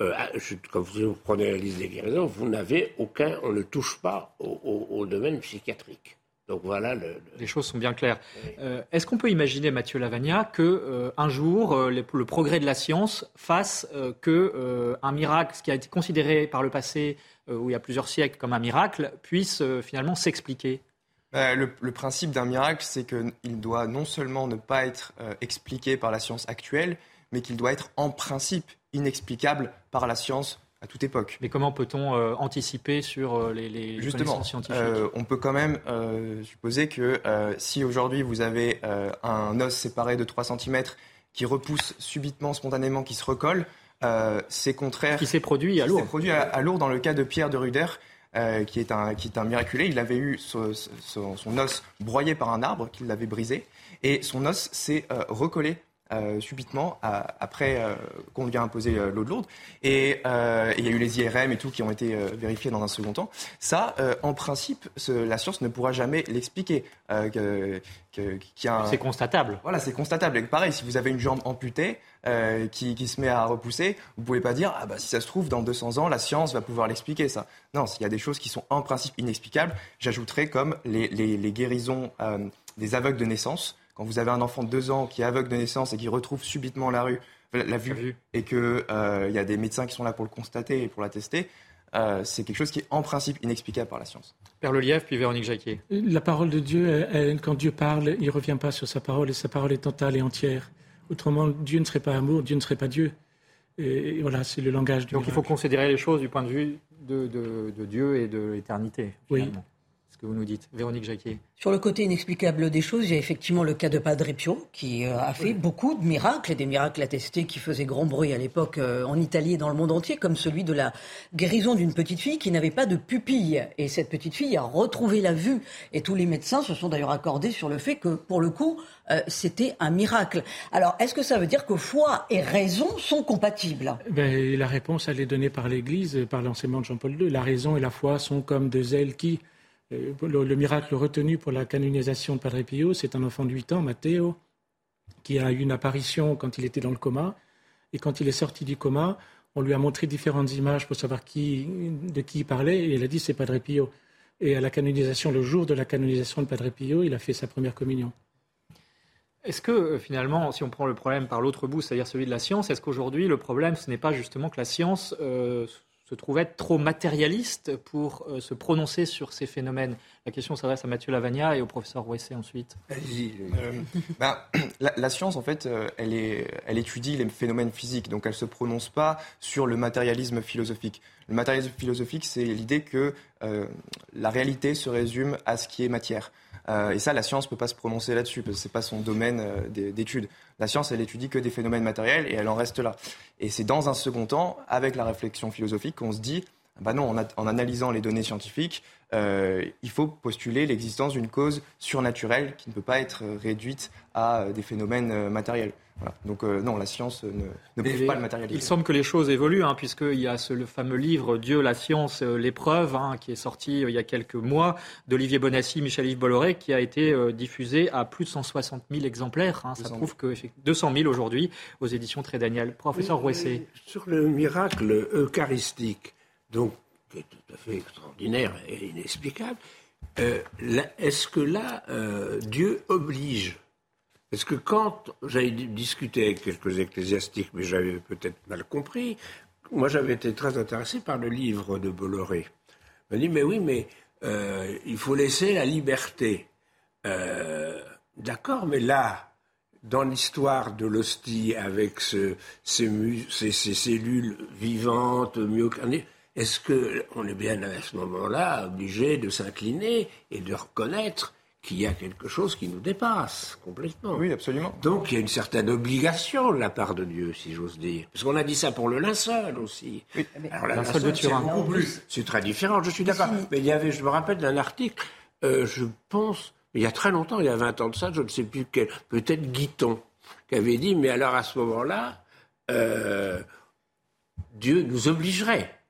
euh, ah, quand vous prenez la liste des guérisons, vous n'avez aucun, on ne touche pas au domaine psychiatrique. Donc voilà. Les choses sont bien claires. Euh, est-ce qu'on peut imaginer, Mathieu Lavagna, que euh, un jour euh, le, progrès de la science fasse que un miracle, ce qui a été considéré par le passé, où il y a plusieurs siècles, comme un miracle, puisse finalement s'expliquer? Bah, le, le, principe d'un miracle, c'est qu'il doit non seulement ne pas être expliqué par la science actuelle, mais qu'il doit être en principe inexplicable par la science à toute époque. Mais comment peut-on euh, anticiper sur euh, les, les Justement, scientifiques? euh, On peut quand même supposer que si aujourd'hui vous avez un os séparé de 3 cm qui repousse subitement, spontanément, qui se recolle, c'est contraire. Qui s'est produit à Lourdes. produit à, Lourdes dans le cas de Pierre de Ruder. qui, est un, qui est un miraculé. Il avait eu son, son os broyé par un arbre qu'il l'avait brisé et son os s'est recollé euh, subitement après euh, qu'on lui a imposé euh, l'eau de lourde. Et il y a eu les IRM et tout qui ont été vérifiés dans un second temps. Ça, en principe, la science ne pourra jamais l'expliquer. C'est constatable. Voilà, c'est constatable. Et pareil, si vous avez une jambe amputée qui, se met à repousser, vous pouvez pas dire ah bah si ça se trouve dans 200 ans la science va pouvoir l'expliquer ça. Non, s'il y a des choses qui sont en principe inexplicables, j'ajouterais comme les, les guérisons des aveugles de naissance quand vous avez un enfant de deux ans qui est aveugle de naissance et qui retrouve subitement la rue, la, vue, et qu'il il y a des médecins qui sont là pour le constater et pour l'attester, c'est quelque chose qui est en principe inexplicable par la science. Père Lelièvre, puis Véronique Jacquier. La parole de Dieu, quand Dieu parle, il ne revient pas sur sa parole et sa parole est totale et entière. Autrement, Dieu ne serait pas amour, Dieu ne serait pas Dieu. Et, voilà, c'est le langage du Donc il faut considérer les choses du point de vue de, de Dieu et de l'éternité. Oui vous nous dites. Véronique Jacquier. Sur le côté inexplicable des choses, il y a effectivement le cas de Padre Pio, qui euh, a fait beaucoup de miracles, et des miracles attestés qui faisaient grand bruit à l'époque euh, en Italie et dans le monde entier, comme celui de la guérison d'une petite fille qui n'avait pas de pupille. Et cette petite fille a retrouvé la vue. Et tous les médecins se sont d'ailleurs accordés sur le fait que, pour le coup, euh, c'était un miracle. Alors, est-ce que ça veut dire que foi et raison sont compatibles? Ben, La réponse, elle est donnée par l'Église, par l'enseignement de Jean-Paul II. La raison et la foi sont comme deux ailes qui euh, le, miracle retenu pour la canonisation de Padre Pio, c'est un enfant de 8 ans, Matteo, qui a eu une apparition quand il était dans le coma. Et quand il est sorti du coma, on lui a montré différentes images pour savoir qui, de qui il parlait. Et il a dit c'est Padre Pio. Et à la canonisation, le jour de la canonisation de Padre Pio, il a fait sa première communion. Est-ce que euh, finalement, si on prend le problème par l'autre bout, c'est-à-dire celui de la science, est-ce qu'aujourd'hui le problème, ce n'est pas justement que la science euh, se trouve être trop matérialiste pour euh, se prononcer sur ces phénomènes La question s'adresse à Mathieu Lavagna et au professeur Rouessé ensuite. Euh, ben, la, science, en fait, euh, elle, est, elle étudie les phénomènes physiques, donc elle ne se prononce pas sur le matérialisme philosophique. Le matérialisme philosophique, c'est l'idée que la réalité se résume à ce qui est matière. Euh, et ça, la science ne peut pas se prononcer là-dessus, parce que ce n'est pas son domaine euh, d'étude. La science, elle étudie que des phénomènes matériels et elle en reste là. Et c'est dans un second temps, avec la réflexion philosophique, qu'on se dit, bah non, en, analysant les données scientifiques, euh, il faut postuler l'existence d'une cause surnaturelle qui ne peut pas être réduite à des phénomènes matériels. Donc euh, non, la science ne, ne prouve pas le matérialisme. Il semble que les choses évoluent, hein, puisqu'il y a ce, le fameux livre Dieu, la science, euh, l'épreuve, hein, qui est sorti euh, il y a quelques mois, d'Olivier Bonassi, Michel-Yves Bolloré, qui a été diffusé à plus de 160 000 exemplaires. Hein. ça prouve que 200 000 aujourd'hui aux éditions Très Daniel. Professeur Rouessé. Sur le miracle eucharistique, donc qui est tout à fait extraordinaire et inexplicable, est-ce que là, Dieu oblige? Parce que quand j'avais discuté avec quelques ecclésiastiques, mais j'avais peut-être mal compris, moi j'avais été très intéressé par le livre de Bolloré. Il m'a dit, mais oui, mais euh, il faut laisser la liberté. Euh, d'accord, mais là, dans l'histoire de l'hostie, avec ces, cellules vivantes, myocardiques, est-ce qu'on est bien à ce moment-là obligé de s'incliner et de reconnaître qu'il y a quelque chose qui nous dépasse complètement? Oui, absolument. Donc il y a une certaine obligation de la part de Dieu, si j'ose dire. Parce qu'on a dit ça pour le linceul aussi. Oui, Alors la linceul de Turin. C'est très différent, je suis d'accord. Mais il y avait, je me rappelle d'un article, euh, je pense, il y a très longtemps, il y a 20 ans de ça, je ne sais plus quel, peut-être Guiton, qui avait dit, mais alors à ce moment-là, euh, Dieu nous obligerait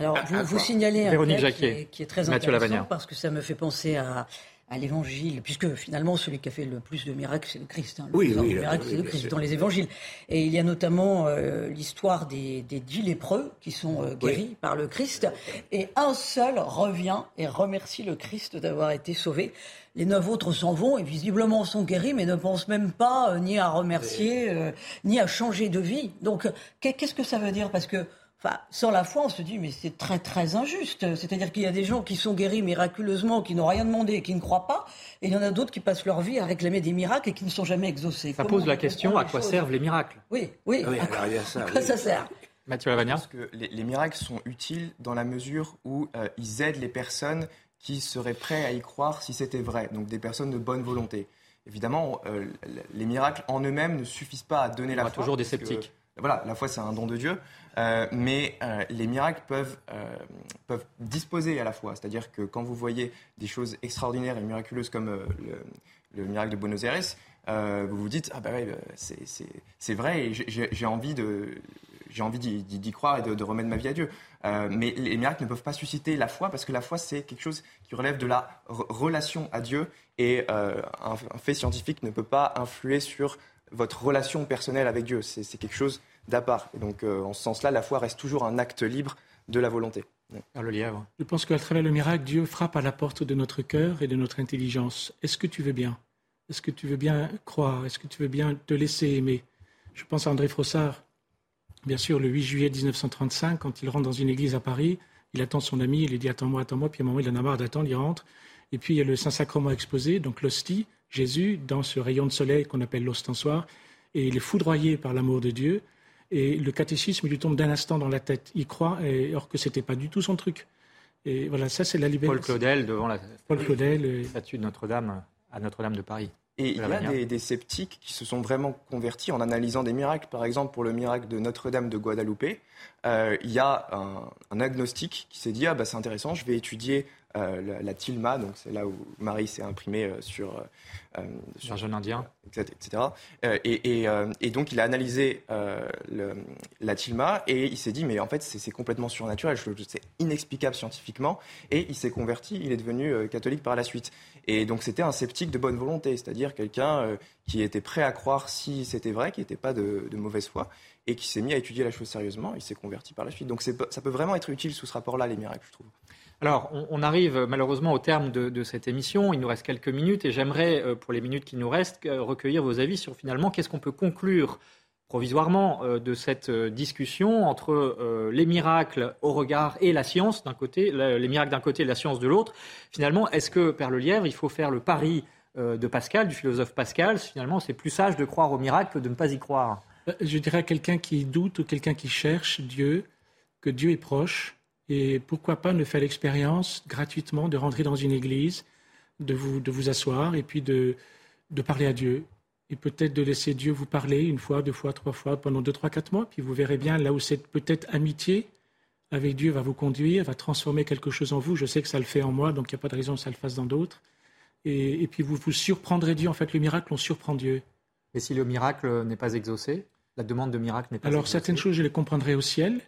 alors, vous, vous signalez un fait qui est, qui est, très intéressant parce que ça me fait penser à, à l'évangile, puisque finalement celui qui a fait le plus de miracles, c'est le Christ. Hein. Le oui, oui, miracle, c'est le Christ dans les évangiles. Et il y a notamment euh, l'histoire des, des, dix lépreux qui sont euh, guéris par le Christ, et un seul revient et remercie le Christ d'avoir été sauvé. Les neuf autres s'en vont et visiblement sont guéris, mais ne pensent même pas euh, ni à remercier, ni à changer de vie. Donc, qu'est-ce que ça veut dire? Parce que Enfin, sans la foi, on se dit, mais c'est très très injuste. C'est-à-dire qu'il y a des gens qui sont guéris miraculeusement, qui n'ont rien demandé et qui ne croient pas, et il y en a d'autres qui passent leur vie à réclamer des miracles et qui ne sont jamais exaucés. Ça pose la question à quoi servent les miracles? Oui, oui. oui à, quoi, ça, quoi ça sert? Mathieu Lavagna Parce que les, miracles sont utiles dans la mesure où euh, ils aident les personnes qui seraient prêtes à y croire si c'était vrai, donc des personnes de bonne volonté. Évidemment, euh, les miracles en eux-mêmes ne suffisent pas à donner la foi. toujours des sceptiques. voilà, la foi c'est un don de Dieu, euh, mais euh, les miracles peuvent, euh, peuvent disposer à la fois. C'est-à-dire que quand vous voyez des choses extraordinaires et miraculeuses comme le, miracle de Buenos Aires, vous vous dites ah bah ouais, c'est vrai et j'ai envie d'y croire et de, remettre ma vie à Dieu. mais les miracles ne peuvent pas susciter la foi parce que la foi, c'est quelque chose qui relève de la relation à Dieu et un, fait scientifique ne peut pas influer sur votre relation personnelle avec Dieu. C'est quelque chose d'à part. Et donc, euh, en ce sens-là, la foi reste toujours un acte libre de la volonté. le lièvre. Je pense qu'à travers le miracle, Dieu frappe à la porte de notre cœur et de notre intelligence. Est-ce que tu veux bien? Est-ce que tu veux bien croire? Est-ce que tu veux bien te laisser aimer? Je pense à André Frossard, bien sûr, le 8 juillet 1935, quand il rentre dans une église à Paris, il attend son ami, il lui dit attends-moi, attends-moi, puis à un moment il en a marre d'attendre, il rentre. Et puis il y a le Saint-Sacrement exposé, donc l'hostie, Jésus, dans ce rayon de soleil qu'on appelle l'ostensoir, et il est foudroyé par l'amour de Dieu. Et le catéchisme lui tombe d'un instant dans la tête. Il croit, et, or que ce n'était pas du tout son truc. Et voilà, ça c'est la liberté. Paul Claudel devant la Paul Claudel, statue de Notre-Dame à Notre-Dame de Paris. Et il y a des, sceptiques qui se sont vraiment convertis en analysant des miracles. Par exemple, pour le miracle de Notre-Dame de Guadalupe, euh, il y a un, agnostique qui s'est dit ah bah c'est intéressant, je vais étudier euh, la, tilma, donc c'est là où Marie s'est imprimée euh, sur, euh, sur jeune indien, etc. Et, et, donc il a analysé le, la tilma et il s'est dit mais en fait c'est complètement surnaturel, c'est inexplicable scientifiquement et il s'est converti, il est devenu catholique par la suite. Et donc c'était un sceptique de bonne volonté, c'est-à-dire quelqu'un qui était prêt à croire si c'était vrai, qui n'était pas de, de, mauvaise foi et qui s'est mis à étudier la chose sérieusement. Il s'est converti par la suite. Donc ça peut vraiment être utile sous ce rapport-là les miracles, je trouve. Alors, on, arrive malheureusement au terme de, cette émission. Il nous reste quelques minutes et j'aimerais, euh, pour les minutes qui nous restent, euh, recueillir vos avis sur finalement qu'est-ce qu'on peut conclure provisoirement euh, de cette discussion entre les miracles au regard et la science d'un côté, les miracles d'un côté et la science de l'autre. Finalement, est-ce que, Père Le Lièvre, il faut faire le pari de Pascal, du philosophe Pascal Finalement, c'est plus sage de croire au miracle que de ne pas y croire? Je dirais à quelqu'un qui doute ou quelqu'un qui cherche Dieu que Dieu est proche et pourquoi pas ne faire l'expérience gratuitement de rentrer dans une église, de vous, de vous asseoir et puis de, de parler à Dieu. Et peut-être de laisser Dieu vous parler une fois, deux fois, trois fois pendant deux, trois, quatre mois. Puis vous verrez bien là où cette peut-être amitié avec Dieu va vous conduire, va transformer quelque chose en vous. Je sais que ça le fait en moi, donc il n'y a pas de raison que ça le fasse dans d'autres. Et, et, puis vous vous surprendrez Dieu. En fait, le miracle, on surprend Dieu. Et si le miracle n'est pas exaucé La demande de miracle n'est pas Alors certaines choses, je les comprendrai au ciel.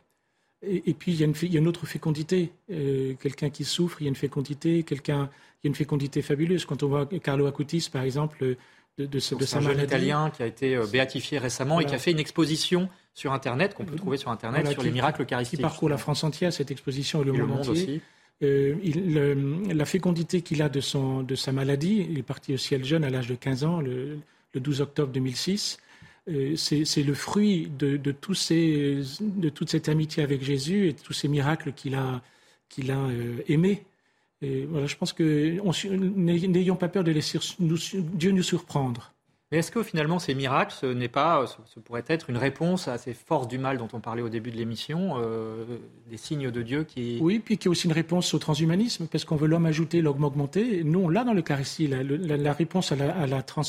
Et, puis, il y, a une, il y, a une, autre fécondité. Euh, quelqu'un qui souffre, il y a une fécondité. Quelqu'un, il y a une fécondité fabuleuse. Quand on voit Carlo Acutis, par exemple, de, de, de sa un jeune italien qui a été euh, béatifié récemment et qui a fait une exposition sur Internet, qu'on peut trouver sur Internet, sur les miracles eucharistiques. Qui parcourt la France entière, cette exposition, et le, monde, entier. Euh, il, la fécondité qu'il a de, son, de sa maladie, il est parti au ciel jeune à l'âge de 15 ans, le, le 12 octobre 2006. Euh, c'est le fruit de, toute cette amitié avec Jésus et de tous ces miracles qu'il a, qu'il a euh, aimés. Et voilà, je pense que n'ayons pas peur de laisser Dieu nous surprendre. Mais est-ce que finalement ces miracles, ce n'est pas, ce pourrait être une réponse à ces forces du mal dont on parlait au début de l'émission, euh, des signes de Dieu qui. Oui, puis qui est aussi une réponse au transhumanisme, parce qu'on veut l'homme ajouter, l'homme augmenter. Nous, on l'a dans l'Eucharistie. La, la, réponse à la, la, trans,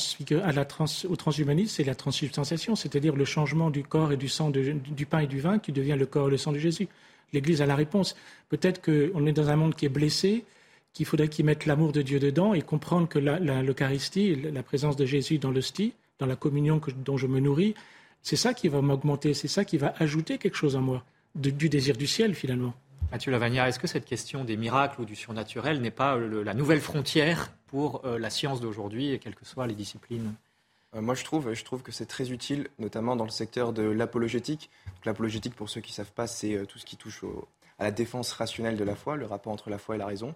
à la trans, au transhumanisme, c'est la transsubstantiation, c'est-à-dire le changement du corps et du sang, du pain et du vin qui devient le corps et le sang de Jésus. L'Église a la réponse. Peut-être qu'on est dans un monde qui est blessé, qu'il faudrait qu'ils mettent l'amour de Dieu dedans et comprendre que l'Eucharistie, la, présence de Jésus dans l'hostie, dans la communion dont je me nourris, c'est ça qui va m'augmenter, c'est ça qui va ajouter quelque chose en moi, du désir du ciel finalement. Mathieu Lavagna, est-ce que cette question des miracles ou du surnaturel n'est pas la nouvelle frontière pour euh, la science d'aujourd'hui, et quelles que soient les disciplines? Euh, moi, je trouve, je trouve que c'est très utile, notamment dans le secteur de l'apologétique. L'apologétique, pour ceux qui ne savent pas, c'est euh, tout ce qui touche à la défense rationnelle de la foi, le rapport entre la foi et la raison.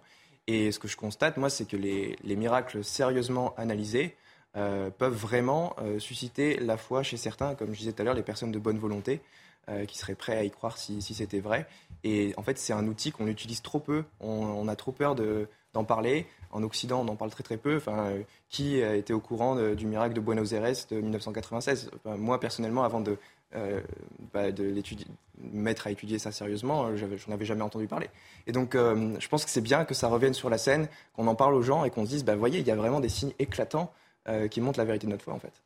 Et ce que je constate, moi, c'est que les, miracles sérieusement analysés euh, peuvent vraiment euh, susciter la foi chez certains, comme je disais tout à l'heure, les personnes de bonne volonté, euh, qui seraient prêts à y croire si, c'était vrai. Et en fait, c'est un outil qu'on utilise trop peu. On, a trop peur d'en parler. En Occident, on en parle très très peu. Enfin, qui était au courant du miracle de Buenos Aires de 1996 Moi, personnellement, avant de, bah, de mettre à étudier ça sérieusement, euh, j'en avais jamais entendu parler. Et donc, euh, je pense que c'est bien que ça revienne sur la scène, qu'on en parle aux gens et qu'on se dise, bah, voyez, il y a vraiment des signes éclatants qui montrent la vérité de notre foi, en fait.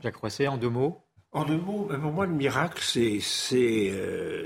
Jacques Roisset, en deux mots En deux mots, pour moi, le miracle, c'est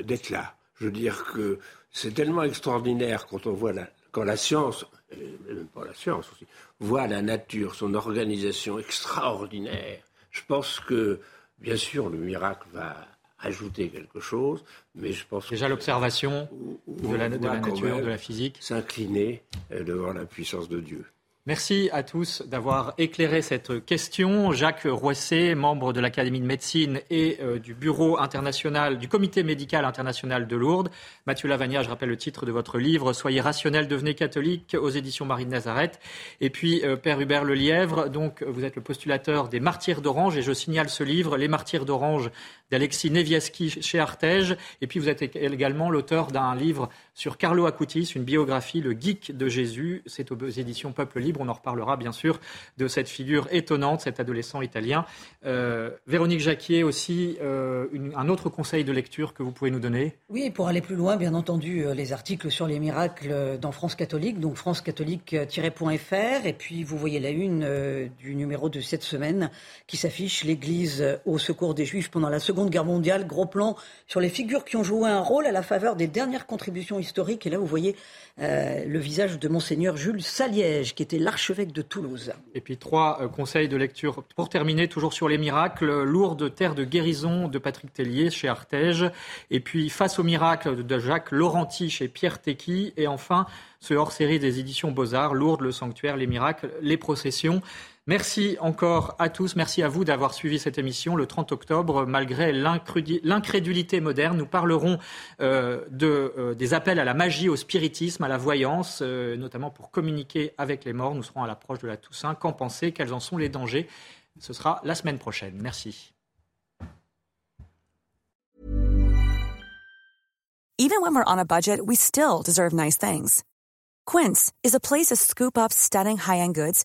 d'être là. Je veux dire que c'est tellement extraordinaire quand on voit la, quand la science, même pas la science aussi, voit la nature, son organisation extraordinaire. Je pense que Bien sûr, le miracle va ajouter quelque chose, mais je pense déjà l'observation de, la, nature, de la physique, s'incliner euh, devant la puissance de Dieu. Merci à tous d'avoir éclairé cette question. Jacques Roisset, membre de l'Académie de médecine et euh, du Bureau international, du Comité médical international de Lourdes. Mathieu Lavagna, je rappelle le titre de votre livre, Soyez rationnel, devenez catholique, aux éditions Marie de Nazareth. Et puis, euh, Père Hubert Lelièvre, donc vous êtes le postulateur des Martyrs d'Orange, et je signale ce livre, Les Martyrs d'Orange, d'Alexis Nevieski chez Artege. Et puis, vous êtes également l'auteur d'un livre sur Carlo Acutis, une biographie, Le Geek de Jésus. C'est aux éditions Peuple Libre. On en reparlera bien sûr de cette figure étonnante, cet adolescent italien. Euh, Véronique Jacquier aussi, euh, un autre conseil de lecture que vous pouvez nous donner? Oui, pour aller plus loin, bien entendu, euh, les articles sur les miracles dans France catholique, donc francecatholique-fr. Et puis vous voyez la une du numéro de cette semaine qui s'affiche L'Église au secours des Juifs pendant la Seconde Guerre mondiale. Gros plan sur les figures qui ont joué un rôle à la faveur des dernières contributions historique. Et là, vous voyez euh, le visage de Monseigneur Jules Saliège, qui était l'archevêque de Toulouse. Et puis trois euh, conseils de lecture pour terminer, toujours sur les miracles. Lourde terre de guérison de Patrick Tellier chez Artege. Et puis Face aux miracles de Jacques Laurenti chez Pierre Tequi. Et enfin, ce hors-série des éditions Beaux-Arts, Lourdes, le sanctuaire, les miracles, les processions. Merci encore à tous. Merci à vous d'avoir suivi cette émission. Le 30 octobre, malgré l'incrédulité moderne, nous parlerons euh, euh, des appels à la magie, au spiritisme, à la voyance, euh, notamment pour communiquer avec les morts. Nous serons à l'approche de la Toussaint. Qu'en penser Quels en sont les dangers? Ce sera la semaine prochaine. Merci. Even when we're on a budget, we still deserve nice things. Quince is a place to scoop up stunning high-end goods